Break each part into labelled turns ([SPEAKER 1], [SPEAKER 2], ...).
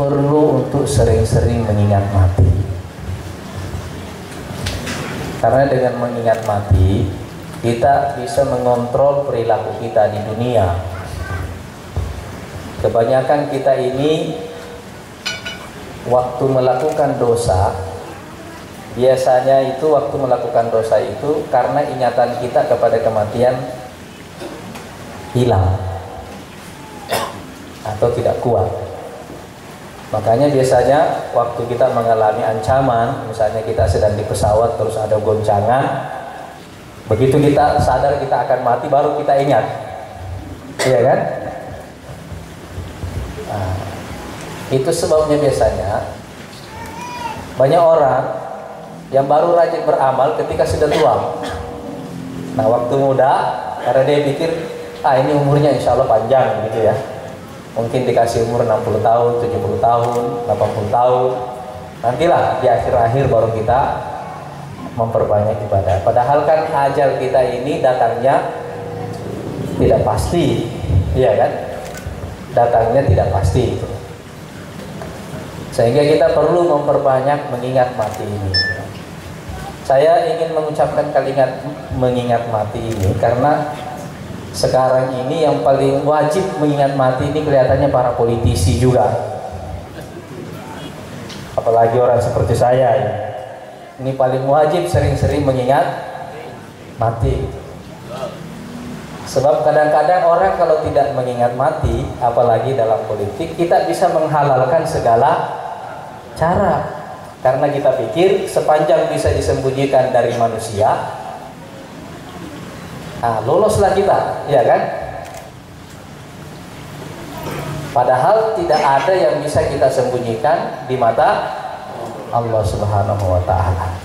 [SPEAKER 1] perlu untuk sering-sering mengingat mati. Karena dengan mengingat mati, kita bisa mengontrol perilaku kita di dunia. Kebanyakan kita ini waktu melakukan dosa biasanya itu waktu melakukan dosa itu karena ingatan kita kepada kematian hilang atau tidak kuat. Makanya biasanya waktu kita mengalami ancaman, misalnya kita sedang di pesawat terus ada goncangan, begitu kita sadar kita akan mati baru kita ingat. Iya kan? Nah, itu sebabnya biasanya banyak orang yang baru rajin beramal ketika sudah tua. Nah, waktu muda karena dia pikir ah ini umurnya insya Allah panjang gitu ya mungkin dikasih umur 60 tahun, 70 tahun, 80 tahun. Nantilah di akhir-akhir baru kita memperbanyak ibadah. Padahal kan ajal kita ini datangnya tidak pasti. Iya kan? Datangnya tidak pasti. Sehingga kita perlu memperbanyak mengingat mati ini. Saya ingin mengucapkan kalimat mengingat mati ini karena sekarang ini yang paling wajib mengingat mati ini kelihatannya para politisi juga. Apalagi orang seperti saya ya. ini paling wajib sering-sering mengingat mati. Sebab kadang-kadang orang kalau tidak mengingat mati apalagi dalam politik kita bisa menghalalkan segala cara. Karena kita pikir sepanjang bisa disembunyikan dari manusia Nah, loloslah kita, ya kan? Padahal tidak ada yang bisa kita sembunyikan di mata Allah Subhanahu wa taala.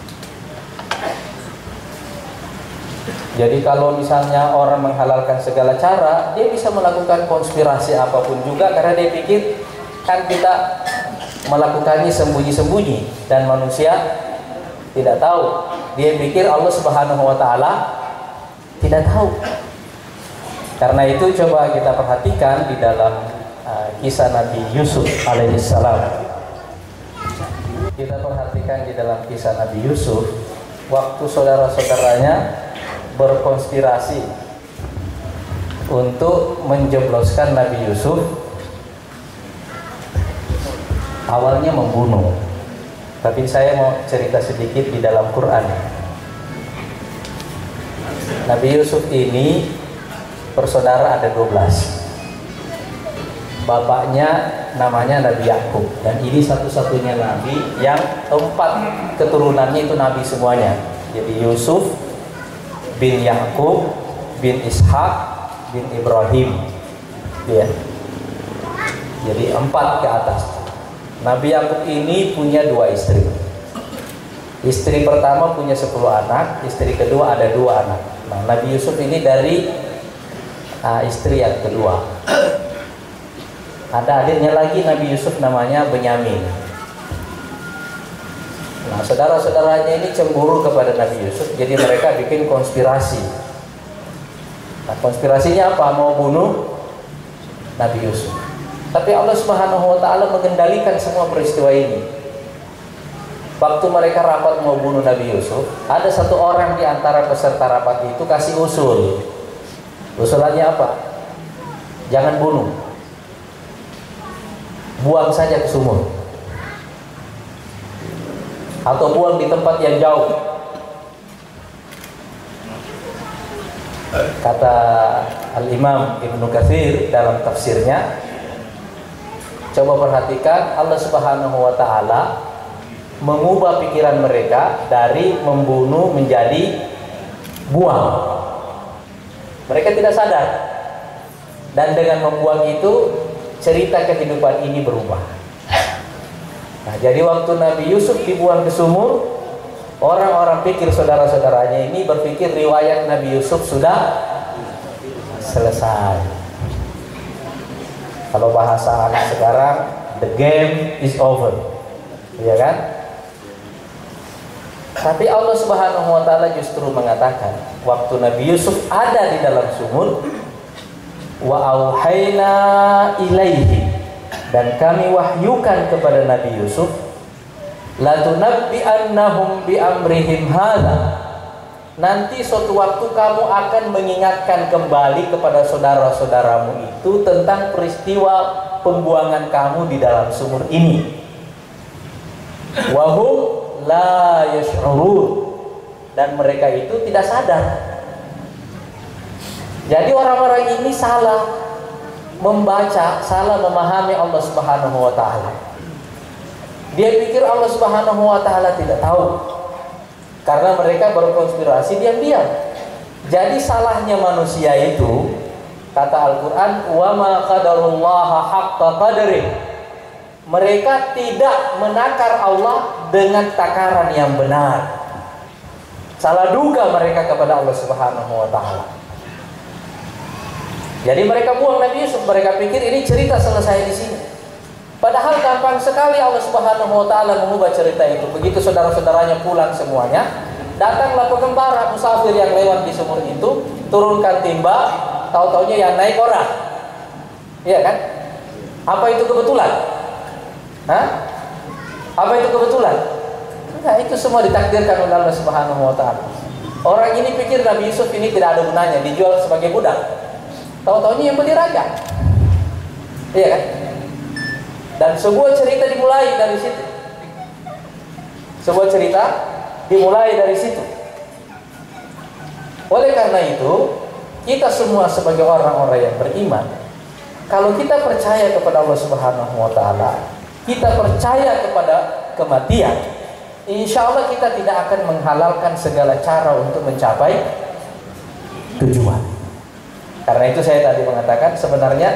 [SPEAKER 1] Jadi kalau misalnya orang menghalalkan segala cara, dia bisa melakukan konspirasi apa pun juga karena dia pikir kan kita melakukannya sembunyi-sembunyi dan manusia tidak tahu. Dia pikir Allah Subhanahu wa taala tidak tahu. Karena itu coba kita perhatikan di dalam uh, kisah Nabi Yusuf alaihissalam. Kita perhatikan di dalam kisah Nabi Yusuf, waktu saudara-saudaranya berkonspirasi untuk menjebloskan Nabi Yusuf, awalnya membunuh. Tapi saya mau cerita sedikit di dalam Quran. Nabi Yusuf ini bersaudara ada 12 bapaknya namanya Nabi Yakub. Dan ini satu-satunya nabi yang empat keturunannya itu nabi semuanya. Jadi Yusuf bin Yakub bin Ishak bin Ibrahim. Ya jadi empat ke atas. Nabi Yakub ini punya dua istri istri pertama punya sepuluh anak istri kedua ada dua anak Nah, Nabi Yusuf ini dari uh, istri yang kedua. Ada adiknya lagi Nabi Yusuf namanya Benyamin. Nah, saudara-saudaranya ini cemburu kepada Nabi Yusuf, jadi mereka bikin konspirasi. Nah, konspirasinya apa? Mau bunuh Nabi Yusuf. Tapi Allah Subhanahu wa taala mengendalikan semua peristiwa ini. Waktu mereka rapat mau bunuh Nabi Yusuf, ada satu orang di antara peserta rapat itu kasih usul. Usulannya apa? Jangan bunuh. Buang saja ke sumur. Atau buang di tempat yang jauh. Kata Al-Imam Ibnu Katsir dalam tafsirnya, coba perhatikan Allah Subhanahu wa taala mengubah pikiran mereka dari membunuh menjadi buang. Mereka tidak sadar. Dan dengan membuang itu cerita kehidupan ini berubah. Nah, jadi waktu Nabi Yusuf dibuang ke sumur, orang-orang pikir saudara-saudaranya ini berpikir riwayat Nabi Yusuf sudah selesai. Kalau bahasa anak sekarang, the game is over. Iya kan? Tapi Allah Subhanahu wa taala justru mengatakan waktu Nabi Yusuf ada di dalam sumur wa auhayna ilaihi. Dan kami wahyukan kepada Nabi Yusuf la tunabbi'annahum bi amrihim hadza nanti suatu waktu kamu akan mengingatkan kembali kepada saudara-saudaramu itu tentang peristiwa pembuangan kamu di dalam sumur ini. Wahum la yash'urun dan mereka itu tidak sadar jadi orang-orang ini salah membaca, salah memahami Allah Subhanahu wa taala. Dia pikir Allah Subhanahu wa taala tidak tahu. Karena mereka berkonspirasi diam-diam. Jadi salahnya manusia itu kata Al-Qur'an wa ma qadarullaha haqqa qadri. Mereka tidak menakar Allah dengan takaran yang benar. Salah duga mereka kepada Allah Subhanahu wa taala. Jadi mereka buang Nabi Yusuf, mereka pikir ini cerita selesai di sini. Padahal gampang sekali Allah Subhanahu wa taala mengubah cerita itu. Begitu saudara-saudaranya pulang semuanya, datanglah pengembara musafir yang lewat di sumur itu, turunkan timba, tahu-taunya yang naik orang. Iya kan? Apa itu kebetulan? Hah? Apa itu kebetulan? Enggak, itu semua ditakdirkan oleh Allah Subhanahu wa taala. Orang ini pikir Nabi Yusuf ini tidak ada gunanya, dijual sebagai budak. Tahu-taunya yang beli raja. Iya kan? Dan sebuah cerita dimulai dari situ. Sebuah cerita dimulai dari situ. Oleh karena itu, kita semua sebagai orang-orang yang beriman, kalau kita percaya kepada Allah Subhanahu wa taala, kita percaya kepada kematian, insya Allah kita tidak akan menghalalkan segala cara untuk mencapai tujuan. Karena itu saya tadi mengatakan sebenarnya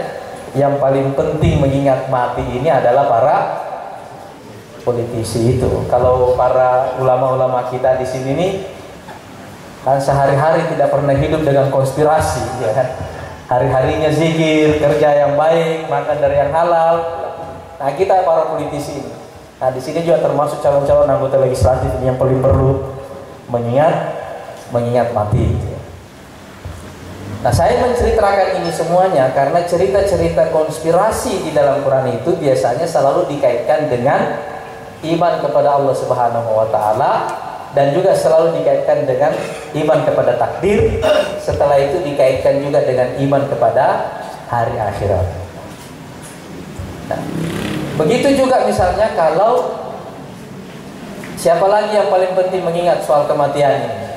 [SPEAKER 1] yang paling penting mengingat mati ini adalah para politisi itu. Kalau para ulama-ulama kita di sini nih kan sehari-hari tidak pernah hidup dengan konspirasi, ya kan? Hari-harinya zikir, kerja yang baik, makan dari yang halal. Nah kita para politisi ini. Nah di sini juga termasuk calon-calon anggota legislatif yang paling perlu mengingat mengingat mati. Nah saya menceritakan ini semuanya karena cerita-cerita konspirasi di dalam Quran itu biasanya selalu dikaitkan dengan iman kepada Allah Subhanahu wa taala dan juga selalu dikaitkan dengan iman kepada takdir setelah itu dikaitkan juga dengan iman kepada hari akhirat. Nah, begitu juga misalnya kalau siapa lagi yang paling penting mengingat soal kematian ini?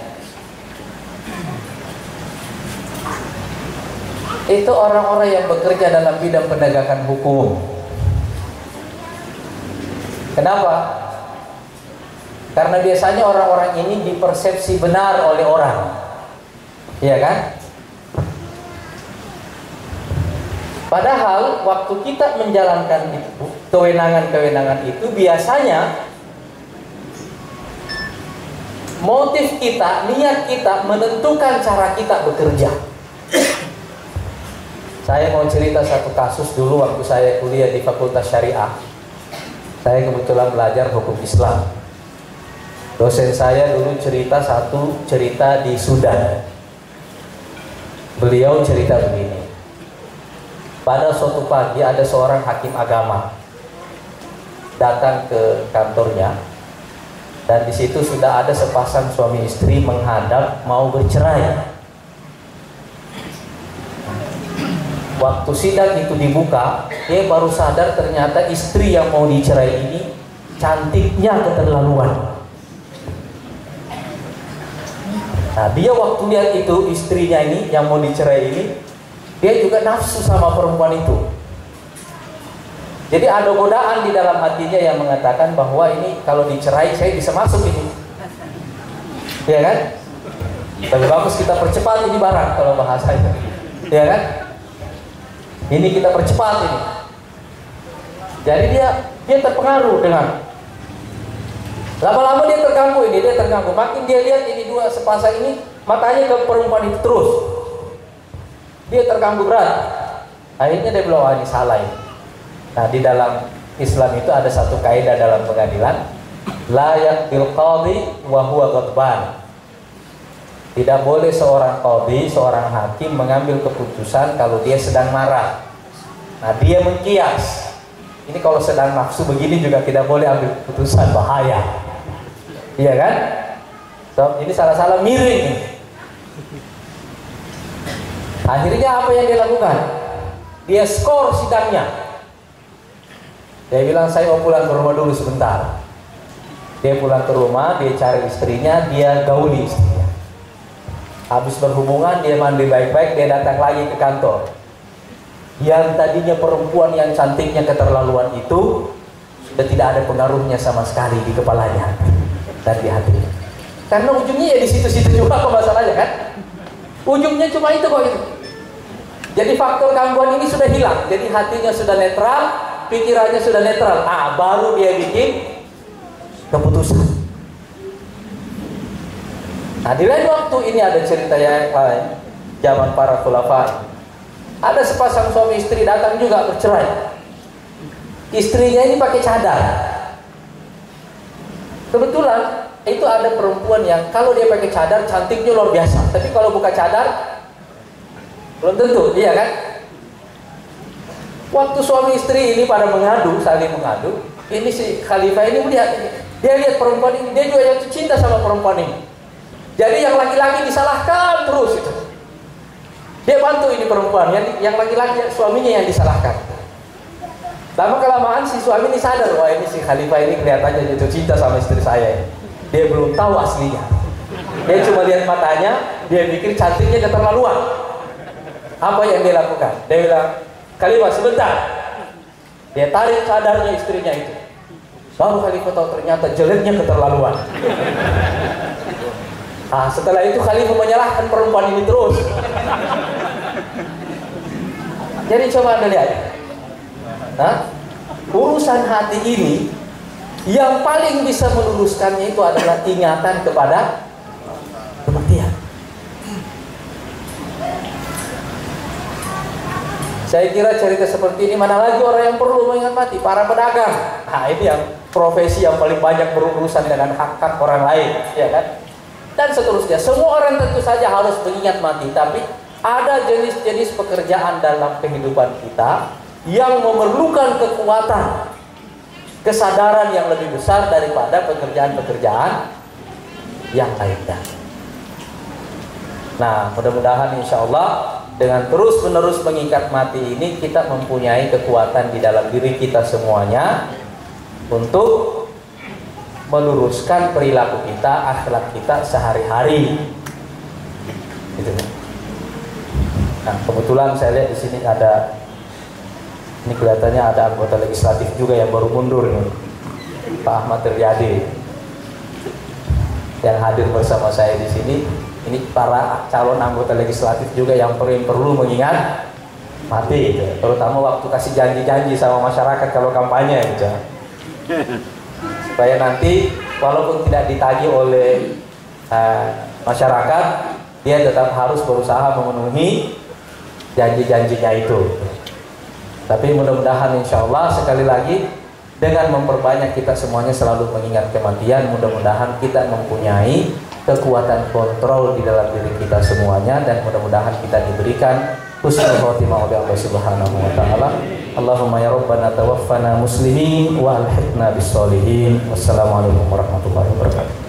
[SPEAKER 1] itu orang-orang yang bekerja dalam bidang penegakan hukum. Kenapa? Karena biasanya orang-orang ini dipersepsi benar oleh orang. Iya kan? Padahal waktu kita menjalankan kewenangan-kewenangan itu biasanya motif kita, niat kita menentukan cara kita bekerja. Saya mau cerita satu kasus dulu waktu saya kuliah di Fakultas Syariah. Saya kebetulan belajar hukum Islam. Dosen saya dulu cerita satu cerita di Sudan. Beliau cerita begini. Pada suatu pagi ada seorang hakim agama datang ke kantornya dan di situ sudah ada sepasang suami istri menghadap mau bercerai. Waktu sidang itu dibuka, dia baru sadar ternyata istri yang mau dicerai ini cantiknya keterlaluan. Nah, dia waktu lihat itu istrinya ini yang mau dicerai ini, dia juga nafsu sama perempuan itu. Jadi ada godaan di dalam hatinya yang mengatakan bahwa ini kalau dicerai saya bisa masuk ini. Ya kan? Tapi bagus kita percepat ini barang kalau bahasanya. Ya kan? Ini kita percepat ini. Jadi dia dia terpengaruh dengan lama-lama dia terganggu ini, dia terganggu. Makin dia lihat ini dua sepasang ini, matanya ke perempuan itu terus. Dia terganggu berat. Akhirnya dia bilang, ah, ini salah ini. Nah, di dalam Islam itu ada satu kaidah dalam pengadilan, layak bil qadhi wa huwa. Tidak boleh seorang qadhi, seorang hakim mengambil keputusan kalau dia sedang marah. Nah, dia mengkias. ini kalau sedang nafsu begini juga tidak boleh ambil keputusan bahaya iya kan so, ini salah-salah miring akhirnya apa yang dia lakukan dia skor sidangnya dia bilang saya mau pulang ke rumah dulu sebentar. Dia pulang ke rumah dia cari istrinya dia gauli istrinya. Habis berhubungan dia mandi baik-baik dia datang lagi ke kantor. Yang tadinya perempuan yang cantiknya keterlaluan itu sudah tidak ada pengaruhnya sama sekali di kepalanya. Dan di hatinya karena ujungnya ya di situ-situ juga kok masalahnya kan? Ujungnya cuma itu kok itu. Jadi faktor gangguan ini sudah hilang. Jadi hatinya sudah netral pikirannya sudah netral ah baru dia bikin keputusan nah di lain waktu ini ada cerita yang lain zaman para khulafa ada sepasang suami istri datang juga bercerai. Istrinya ini pakai cadar. Kebetulan itu ada perempuan yang kalau dia pakai cadar cantiknya luar biasa. Tapi kalau buka cadar belum tentu, iya kan? Waktu suami istri ini pada mengadu, saling mengadu, ini si khalifah ini melihat dia lihat perempuan ini, dia juga jatuh cinta sama perempuan ini. Jadi yang laki-laki disalahkan terus itu. Dia bantu ini perempuan, yang yang laki-laki suaminya yang disalahkan. Lama kelamaan si suami ini sadar, wah ini si khalifah ini kelihatannya jatuh cinta sama istri saya. Dia belum tahu aslinya. Dia cuma lihat matanya, dia pikir cantiknya keterlaluan. Apa yang dia lakukan? Dia bilang, khalifah sebentar. Dia tarik sadarnya istrinya itu. Baru khalifah tahu ternyata jeleknya keterlaluan. Nah, setelah itu Khalifah menyalahkan perempuan ini terus. Jadi coba Anda lihat. Nah, urusan hati ini yang paling bisa meluluskannya itu adalah ingatan kepada. Saya kira cerita seperti ini mana lagi orang yang perlu mengingat mati? Para pedagang. Nah, ini yang profesi yang paling banyak berurusan dengan hak-hak orang lain, ya kan? dan seterusnya. Semua orang tentu saja harus mengingat mati, tapi ada jenis-jenis pekerjaan dalam kehidupan kita yang memerlukan kekuatan, kesadaran yang lebih besar daripada pekerjaan-pekerjaan yang lainnya. Nah, mudah-mudahan insya Allah dengan terus-menerus mengikat mati ini kita mempunyai kekuatan di dalam diri kita semuanya untuk meluruskan perilaku kita, akhlak kita sehari-hari. Gitu kan. Nah, kebetulan saya lihat di sini ada ini kelihatannya ada anggota legislatif juga yang baru mundur nih. Pak Ahmad Triadi yang hadir bersama saya di sini. Ini para calon anggota legislatif juga yang perlu perlu mengingat mati gitu. Terutama waktu kasih janji-janji sama masyarakat kalau kampanye gitu supaya nanti walaupun tidak ditagi oleh uh, masyarakat dia tetap harus berusaha memenuhi janji-janjinya itu tapi mudah-mudahan insya Allah sekali lagi dengan memperbanyak kita semuanya selalu mengingat kematian mudah-mudahan kita mempunyai kekuatan kontrol di dalam diri kita semuanya dan mudah-mudahan kita diberikan husnul khotimah oleh Allah Subhanahu wa taala. Allahumma ya rabbana tawaffana muslimin wa alhiqna bis solihin. Wassalamualaikum warahmatullahi wabarakatuh.